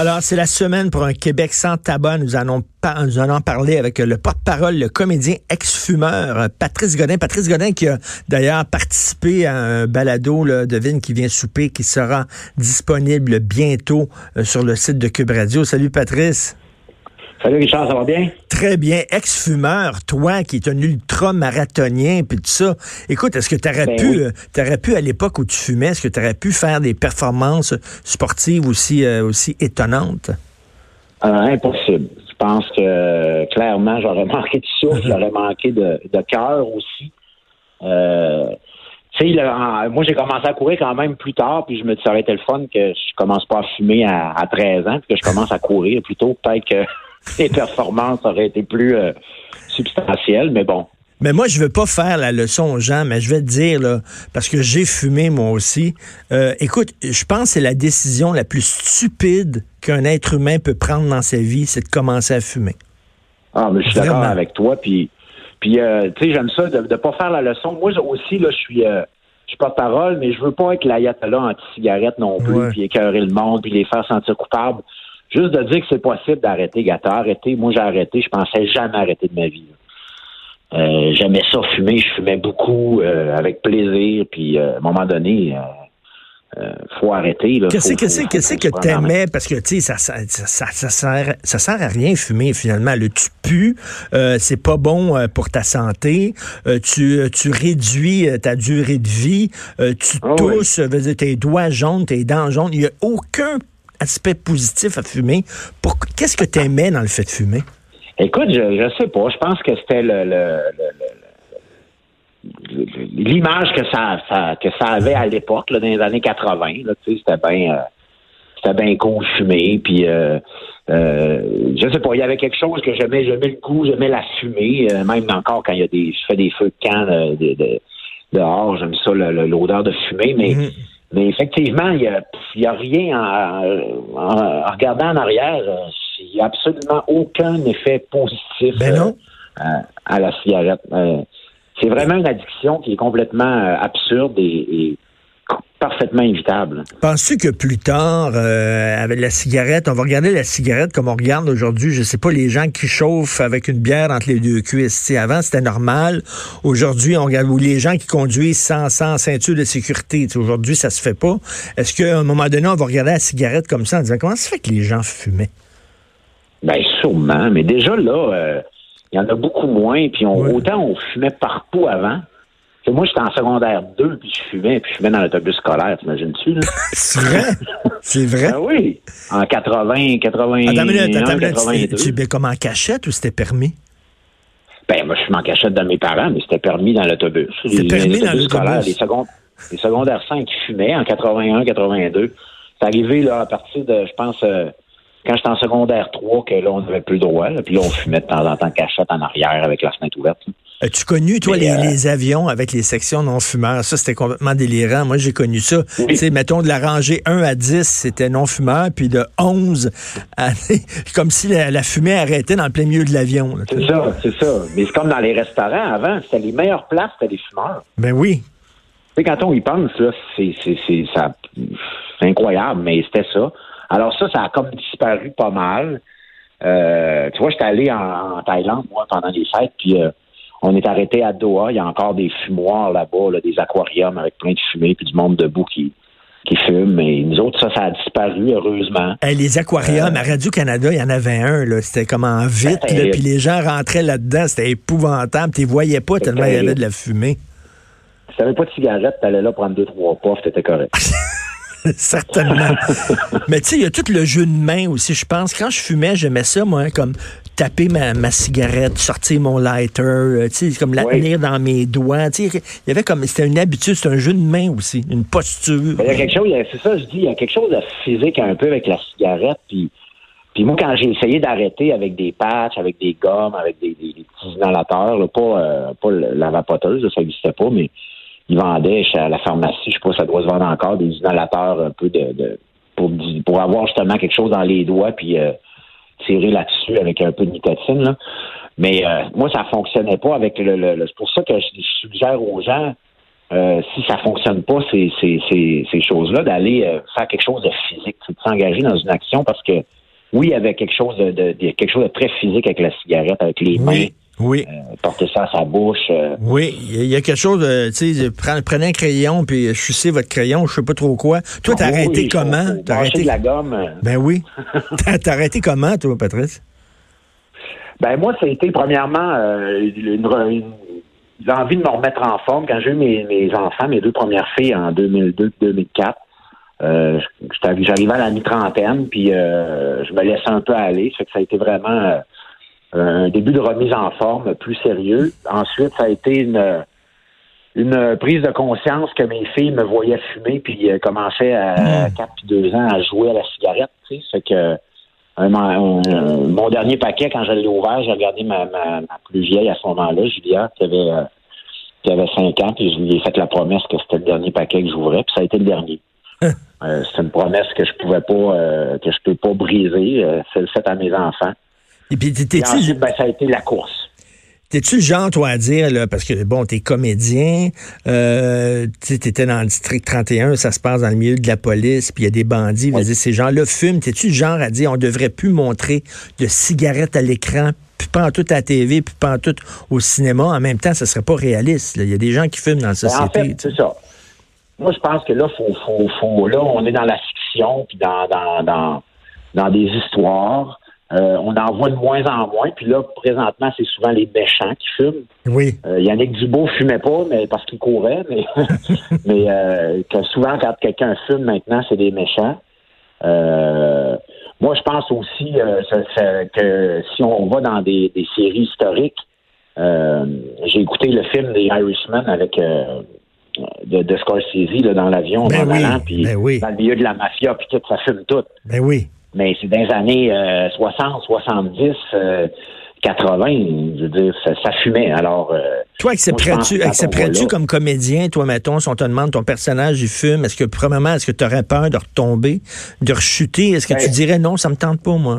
Alors, c'est la semaine pour un Québec sans tabac. Nous allons, nous allons parler avec le porte-parole, le comédien ex-fumeur, Patrice Godin. Patrice Godin qui a d'ailleurs participé à un balado de Vine qui vient souper, qui sera disponible bientôt euh, sur le site de Cube Radio. Salut Patrice. Salut Richard, ça va bien? Très bien. Ex-fumeur, toi qui es un ultra-marathonien, puis tout ça. Écoute, est-ce que tu aurais, ben pu, euh, pu, à l'époque où tu fumais, est-ce que tu aurais pu faire des performances sportives aussi, euh, aussi étonnantes? Euh, impossible. Je pense que clairement, j'aurais manqué de souffle, j'aurais manqué de, de cœur aussi. tu sais, moi, j'ai commencé à courir quand même plus tard, puis je me dis, ça aurait été le fun que je commence pas à fumer à, à 13 ans, puis que je commence à courir plutôt. Peut-être que les performances auraient été plus euh, substantielles, mais bon. Mais moi, je veux pas faire la leçon aux gens, mais je vais te dire, là, parce que j'ai fumé moi aussi. Euh, écoute, je pense que c'est la décision la plus stupide qu'un être humain peut prendre dans sa vie, c'est de commencer à fumer. Ah, mais je suis d'accord avec toi, puis, puis euh, tu sais, j'aime ça de ne pas faire la leçon. Moi aussi, là, je suis... je suis pas de parole, mais je veux pas être l'ayatollah anti-cigarette non plus, puis écœurer le monde, puis les faire sentir coupables. Juste de dire que c'est possible d'arrêter, Gata, arrêter. Moi, j'ai arrêté. Je pensais jamais arrêter de ma vie. Euh, j'aimais ça fumer. Je fumais beaucoup euh, avec plaisir. Puis, euh, à un moment donné, euh, faut arrêter. Qu'est-ce que que t'aimais? parce que tu sais ça, ça, ça, ça, sert ça sert à rien fumer finalement. Le tu pues, c'est pas bon pour ta santé. tu tu réduis ta durée de vie. tu ah tousses, tes doigts jaunes, tes dents jaunes. Il y a aucun aspect positif à fumer. Qu'est-ce que tu aimais dans le fait de fumer? Écoute, je, ne sais pas. Je pense que c'était le, l'image que ça, que ça avait à l'époque, dans les années 80. c'était bien euh, c'était bien fumer. Puis euh, euh, je sais pas, il y avait quelque chose que j'aimais, j'aimais le goût, j'aimais la fumée. Euh, même encore quand il y a des. Je fais des feux de camp de, dehors, j'aime ça l'odeur de fumée, mais mm-hmm. Mais effectivement, il n'y a, y a rien en, regardant en arrière. Il n'y a absolument aucun effet positif ben euh, à la cigarette. Euh, c'est vraiment une addiction qui est complètement euh, absurde et parfaitement évitable. Penses-tu que plus tard, euh, avec la cigarette, on va regarder la cigarette comme on regarde aujourd'hui, je sais pas, les gens qui chauffent avec une bière entre les deux cuisses. avant, c'était normal. Aujourd'hui, on regarde les gens qui conduisent sans, sans ceinture de sécurité. Aujourd'hui, ça se fait pas. Est-ce qu'à un moment donné, on va regarder la cigarette comme ça en disant comment ça fait que les gens fumaient? Ben sûrement, mais déjà là, euh, il y en a beaucoup moins. Puis autant on fumait partout avant moi, j'étais en secondaire 2, puis je fumais, puis je fumais dans l'autobus scolaire, t'imagines-tu? c'est vrai? C'est vrai? Ben oui. En 80, 80. Attends, minute, attends, minute. Tu, tu, comme en cachette ou c'était permis? Ben, moi, je suis en cachette dans mes parents, mais c'était permis dans l'autobus. C'était permis dans l'autobus? Les, les secondaires 5 qui fumaient en 81, 82. C'est arrivé, là, à partir de, je pense, euh, quand j'étais en secondaire 3, que là, on n'avait plus le droit. puis là, on fumait de temps en temps cachette en arrière avec la fenêtre ouverte. As-tu connu, toi, euh, les, avions avec les sections non-fumeurs? Ça, c'était complètement délirant. Moi, j'ai connu ça. Tu sais, mettons, de la rangée 1 à 10, c'était non-fumeur, puis de 11 à... comme si la, fumée arrêtait dans le plein milieu de l'avion. C'est ça, c'est ça. Mais c'est comme dans les restaurants avant. C'était les meilleures places, c'était les fumeurs. Ben oui. Tu sais, quand on y pense, là, c'est incroyable, mais c'était ça. Alors ça, ça a comme disparu pas mal. Euh, tu vois, j'étais allé en, Thaïlande, moi, pendant les fêtes, puis... Euh, on est arrêté à Doha. Il y a encore des fumoirs là-bas, des aquariums avec plein de fumée, puis du monde debout qui, qui fume. Mais nous autres, ça, ça a disparu, heureusement. les aquariums, à Radio-Canada, il y en avait un. Là, c'était comme en vite. puis les gens rentraient là-dedans. C'était épouvantable. Tu ne voyais pas tellement il y avait de la fumée. Si tu n'avais pas de cigarette, tu allais là prendre deux, trois puffs, étais correct. Certainement. Mais tu sais, il y a tout le jeu de main aussi, je pense. Quand je fumais, j'aimais ça, moi, comme taper ma, cigarette, sortir mon lighter, euh, tu sais, comme la tenir dans mes doigts. Tu sais, il y avait comme, c'était une habitude, c'était un jeu de main aussi, une posture. Il y a quelque chose, c'est ça, je dis, il y a quelque chose de physique un peu avec la cigarette, puis puis moi, quand j'ai essayé d'arrêter avec des patchs, avec des gommes, avec des, petits inhalateurs, pas, euh, pas la vapoteuse, ça n'existait pas, mais ils vendaient à la pharmacie, je sais pas, ça doit se vendre encore, des inhalateurs un peu de, pour, pour avoir justement quelque chose dans les doigts puis euh, tirer là-dessus avec un peu de nicotine. Là. Mais euh, moi, ça fonctionnait pas avec le. le, c'est pour ça que je, suggère aux gens euh, si ça fonctionne pas, ces, ces, ces, ces choses-là, d'aller euh, faire quelque chose de physique, de s'engager dans une action parce que oui, il y avait quelque chose de, de, quelque chose de très physique avec la cigarette, avec les mains. Oui. Euh, porter ça à sa bouche. Oui, il y, a quelque chose de, tu sais, prenez, un crayon puis chussez votre crayon, je sais pas trop quoi. Toi, t'as ah arrêté comment? T'as arrêté de la gomme. Ben oui. t'as arrêté comment, toi, Patrice? Ben moi, ça a été premièrement une, j'ai envie de me remettre en forme. Quand j'ai eu mes, enfants, mes deux premières filles en 2002-2004, euh, j'arrivais à la mi-trentaine, puis euh, je me laissais un peu aller. Ça, que ça a été vraiment euh, un début de remise en forme plus sérieux. Ensuite, ça a été une, une prise de conscience que mes filles me voyaient fumer, puis commençaient à 4 puis 2 ans à jouer à la cigarette. Tu sais, que mon dernier paquet, quand je l'ai ouvert, j'ai regardé ma, plus vieille à ce moment-là, Julia, qui avait, euh, qui avait 5 ans, puis je lui ai fait la promesse que c'était le dernier paquet que j'ouvrais, puis ça a été le dernier. Hein. Euh, c'est une promesse que je pouvais pas, euh, que je peux pas briser. c'est le fait à mes enfants. Et puis, ensuite, ben, ça a été la course. T'es-tu le genre, toi, à dire, là, parce que, bon, t'es comédien, euh, tu étais dans le district 31, ça se passe dans le milieu de la police, puis il y a des bandits, oui. ces gens-là fument. T'es-tu le genre à dire, on devrait plus montrer de cigarettes à l'écran, puis pas en tout à la TV, puis pas en tout au cinéma? En même temps, ça serait pas réaliste. Il y a des gens qui fument dans la ben, société. en fait, c'est ça. Moi, je pense que là, faut, faut, faut, là, on est dans la fiction, puis dans, dans, dans, dans des histoires. Euh, on en voit de moins en moins. Puis là, présentement, c'est souvent les méchants qui fument. Oui. Euh, Yannick Dubois fumait pas, mais parce qu'il courait, mais, mais euh, que souvent, quand quelqu'un fume maintenant, c'est des méchants. Euh, moi, je pense aussi que si on va dans des, séries historiques, j'ai écouté le film des Irishman avec de, de, Scorsese là, dans l'avion, ben oui, puis ben oui. dans le milieu de la mafia, puis tout, ça fume tout. Ben oui mais c'est dans les années 60, 70, 80, je veux dire, ça, fumait. Alors, euh, toi, accepterais-tu, comme comédien, toi, mettons, si on te demande ton personnage, il fume, est-ce que, premièrement, est-ce que tu aurais peur de retomber, de rechuter? Est-ce que tu ben- dirais non, ça me tente pas, moi?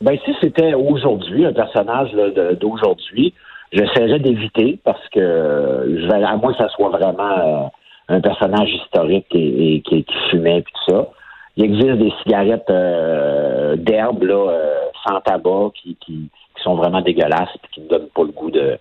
Ben, si c'était aujourd'hui, un personnage d'aujourd'hui, j'essaierais d'éviter parce que, je à moins que ça soit vraiment euh, un personnage historique et, qui, qui, fumait et tout ça il existe des cigarettes euh, d'herbe là, euh, sans tabac qui, qui, sont vraiment dégueulasses et qui ne donnent pas le goût de,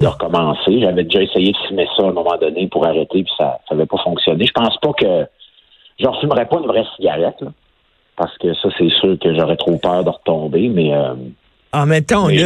de recommencer. J'avais déjà essayé de fumer ça à un moment donné pour arrêter, puis ça n'avait pas fonctionné. Je pense pas que je refumerais pas une vraie cigarette, là, parce que ça, c'est sûr que j'aurais trop peur de retomber, mais euh, en même temps, tu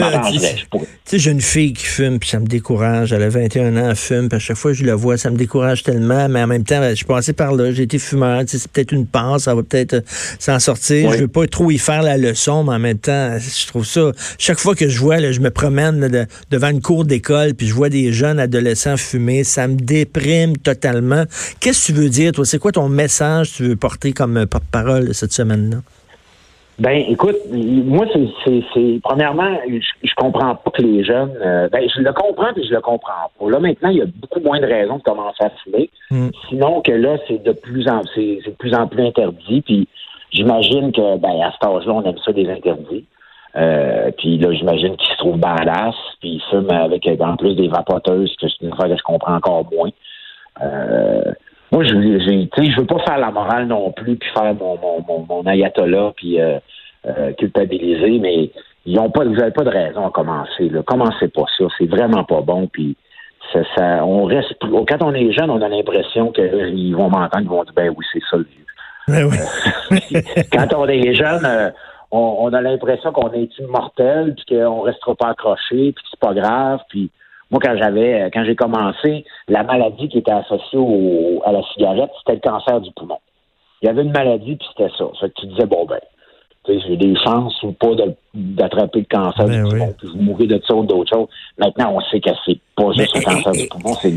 sais, j'ai une fille qui fume, puis ça me décourage. Elle a 21 ans, elle fume, puis à chaque fois que je la vois, ça me décourage tellement, mais en même temps, je suis passé par là, j'ai été fumeur, c'est peut-être une passe, ça va peut-être euh, s'en sortir. Je veux pas trop y faire la leçon, mais en même temps, je trouve ça, chaque fois que je vois, là, je me promène devant une cour d'école, puis je vois des jeunes adolescents fumer, ça me déprime totalement. Qu'est-ce que tu veux dire, toi? C'est quoi ton message que tu veux porter comme euh, porte-parole cette semaine-là? Ben, écoute, moi, c'est premièrement, je, comprends pas que les jeunes. Euh, ben, je le comprends puis je le comprends pas. Là, maintenant, il y a beaucoup moins de raisons de commencer à fumer. Hmm. Sinon que là, c'est de plus en c'est de plus en plus interdit. Puis j'imagine que ben à cet âge-là, on aime ça des interdits. Euh, puis là, j'imagine qu'ils se trouvent badass, puis ils fument avec en plus des vapoteuses, que c'est une fois que je comprends encore moins. Euh, moi, je je veux pas faire la morale non plus, puis faire mon, mon, mon, ayatollah, puis euh, euh, culpabiliser, mais ils ont pas, vous n'avez pas de raison à commencer. Là. Commencez pas ça, c'est vraiment pas bon. Puis ça, ça, on reste, quand on est jeune, on a l'impression qu'ils vont m'entendre, ils vont dire, ben oui, c'est ça le vieux. Ben oui. Euh, quand on est jeune, on, on, a l'impression qu'on est immortel, puis qu'on restera pas accroché, puis c'est pas grave, puis moi, quand j'avais, euh, quand j'ai commencé, la maladie qui était associée à la cigarette, c'était le cancer du poumon. Il y avait une maladie, puis c'était ça. Que tu disais, bon, ben, j'ai des chances ou pas d'attraper le cancer du ben poumon, puis mourir de ça ou d'autres choses. Maintenant, on sait que c'est pas juste le cancer du poumon, c'est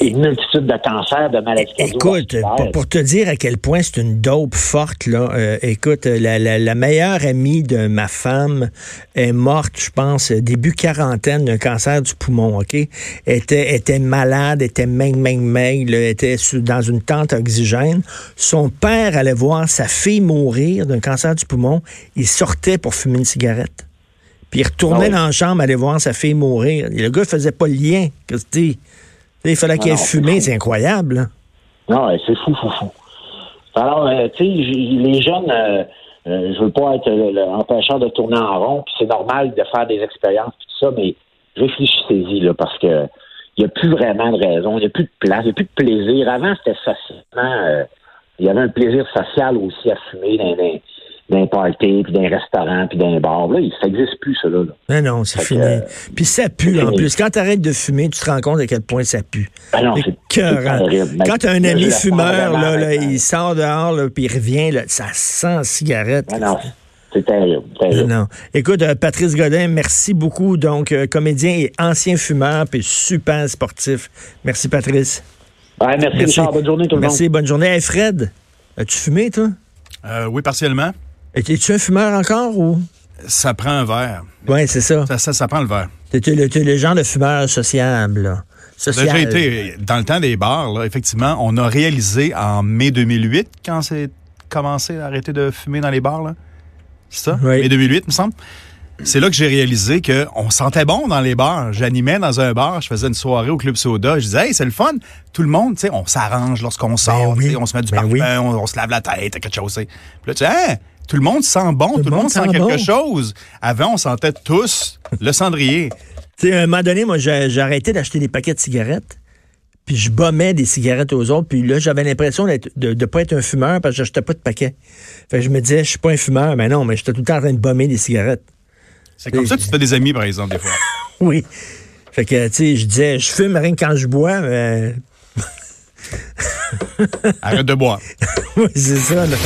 une multitude de cancers, de maladies Écoute, pour, te dire à quel point c'est une dope forte, là, euh, écoute, la, la, meilleure amie de ma femme est morte, je pense, début quarantaine d'un cancer du poumon, OK? Était, était malade, était meng, meng, meng, était dans une tente oxygène. Son père allait voir sa fille mourir d'un cancer du poumon. Il sortait pour fumer une cigarette. Puis il retournait ah dans la chambre, aller voir sa fille mourir. Et le gars faisait pas le lien. Que Il fallait qu'il ait fumé, c'est incroyable. Non, c'est fou, fou, fou. Alors, euh, tu sais, les jeunes, euh, euh, je veux pas être l'empêcheur de tourner en rond, puis c'est normal de faire des expériences, tout ça, mais réfléchissez-y, là, parce que il n'y a plus vraiment de raison, il n'y a plus de place, il n'y a plus de plaisir. Avant, c'était facilement, il y avait un plaisir social aussi à fumer dans, les d'un party, puis d'un restaurant, puis d'un bar. Là, ça n'existe plus, ça, là. Non, non, c'est fini. puis ça pue, en plus. Quand tu arrêtes de fumer, tu te rends compte à quel point ça pue. Ah non, c'est Quand tu as un ami fumeur, là, là, il sort dehors, là, puis il revient, là, ça sent cigarette. Ah non, c'est terrible, terrible. Non. Écoute, euh, Patrice Godin, merci beaucoup. Donc, euh, comédien et ancien fumeur, puis super sportif. Merci, Patrice. Ouais, merci, Richard. Bonne journée, tout le monde. Merci, bonne journée. Hey, Fred, as-tu fumé, toi? Euh, oui, partiellement. Es-tu un fumeur encore ou? Ça prend un verre. Oui, c'est ça. Ça, ça. prend le verre. Tu le, le, genre de fumeur sociable, là. Social. Été, dans le temps des bars, là, effectivement, on a réalisé en mai 2008, quand c'est commencé à arrêter de fumer dans les bars. C'est ça? Oui. Mai 2008, il me semble. C'est là que j'ai réalisé qu'on sentait bon dans les bars. J'animais dans un bar, je faisais une soirée au Club Soda. Je disais, hey, c'est le fun. Tout le monde, tu sais, on s'arrange lorsqu'on sort, ben on se met du ben parfum, on, se lave la tête, quelque chose. Puis là, tu sais, hein, tout le monde sent bon, tout, le monde, sent, quelque chose. Avant, on sentait tous le cendrier. Tu sais, à un moment donné, moi, j'ai arrêté d'acheter des paquets de cigarettes. Puis je bommais des cigarettes aux autres. Puis là, j'avais l'impression de ne pas être un fumeur parce que j'achetais pas de paquets. Fait que je me disais, je suis pas un fumeur. Mais non, mais j'étais tout le temps en train de bomber des cigarettes. C'est comme ça que tu fais des amis, par exemple, des fois. oui. Fait que, tu sais, je disais, je fume rien que quand je bois, mais... Arrête de boire. oui, c'est ça, là.